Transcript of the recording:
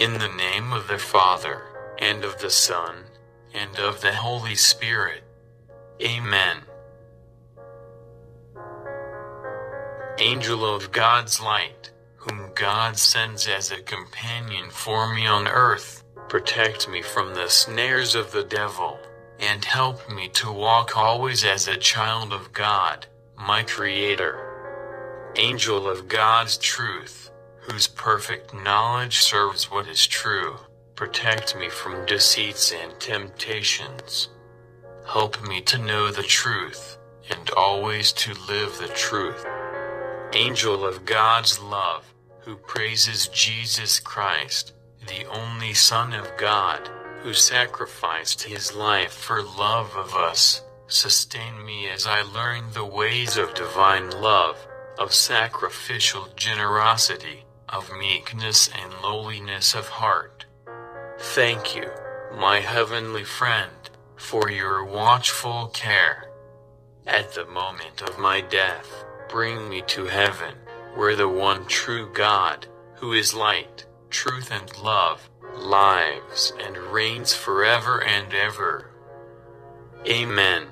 In the name of the Father, and of the Son, and of the Holy Spirit. Amen. Angel of God's light, whom God sends as a companion for me on earth, protect me from the snares of the devil, and help me to walk always as a child of God, my Creator. Angel of God's truth, whose perfect knowledge serves what is true, protect me from deceits and temptations. Help me to know the truth, and always to live the truth. Angel of God's love, who praises Jesus Christ, the only Son of God, who sacrificed his life for love of us, sustain me as I learn the ways of divine love of sacrificial generosity, of meekness and lowliness of heart. Thank you, my heavenly friend, for your watchful care. At the moment of my death, bring me to heaven, where the one true God, who is light, truth and love, lives and reigns forever and ever. Amen.